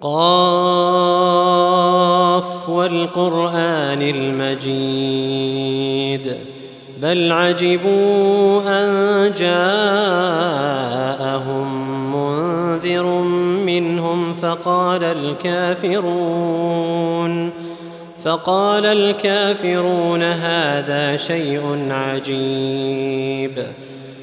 قاف والقرآن المجيد. بل عجبوا أن جاءهم منذر منهم فقال الكافرون فقال الكافرون هذا شيء عجيب.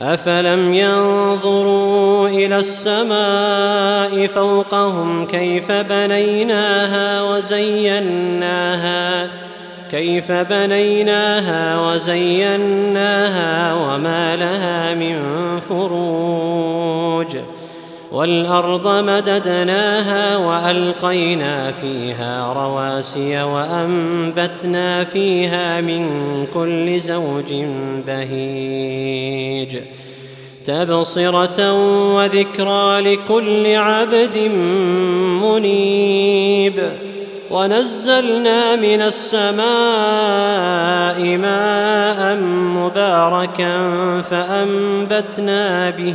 افلم ينظروا إلى السماء فوقهم كيف بنيناها وزيناها كيف بنيناها وزيناها وما لها من فروج والأرض مددناها وألقينا فيها رواسي وأنبتنا فيها من كل زوج بهيج. تبصرة وذكرى لكل عبد منيب. ونزلنا من السماء ماء مباركا فأنبتنا به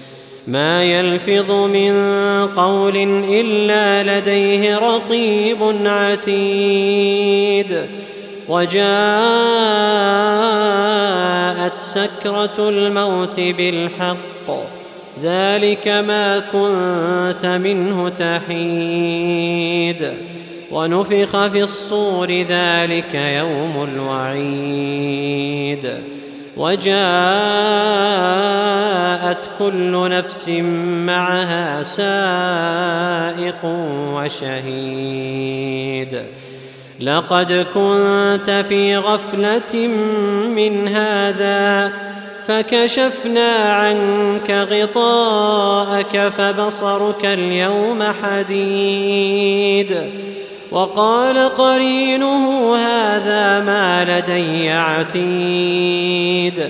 ما يلفظ من قول إلا لديه رقيب عتيد. وجاءت سكرة الموت بالحق ذلك ما كنت منه تحيد. ونفخ في الصور ذلك يوم الوعيد. وجاءت كل نفس معها سائق وشهيد. لقد كنت في غفلة من هذا فكشفنا عنك غطاءك فبصرك اليوم حديد. وقال قرينه هذا ما لدي عتيد.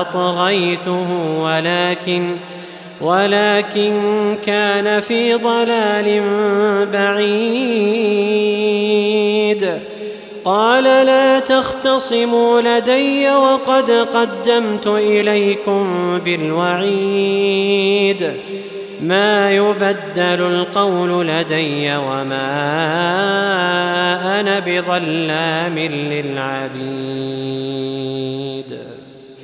اطغيته ولكن ولكن كان في ضلال بعيد. قال لا تختصموا لدي وقد قدمت إليكم بالوعيد. ما يبدل القول لدي وما أنا بظلام للعبيد.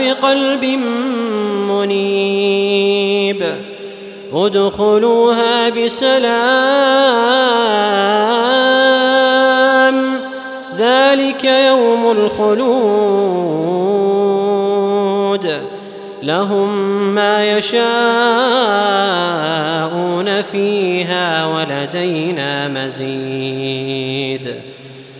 بقلب منيب. ادخلوها بسلام. ذلك يوم الخلود. لهم ما يشاءون فيها ولدينا مزيد.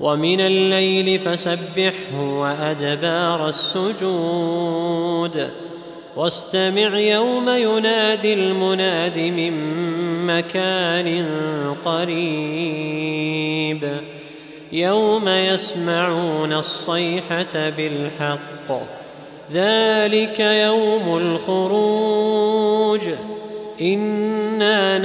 ومن الليل فسبحه وأدبار السجود. واستمع يوم ينادي المناد من مكان قريب. يوم يسمعون الصيحة بالحق. ذلك يوم الخروج.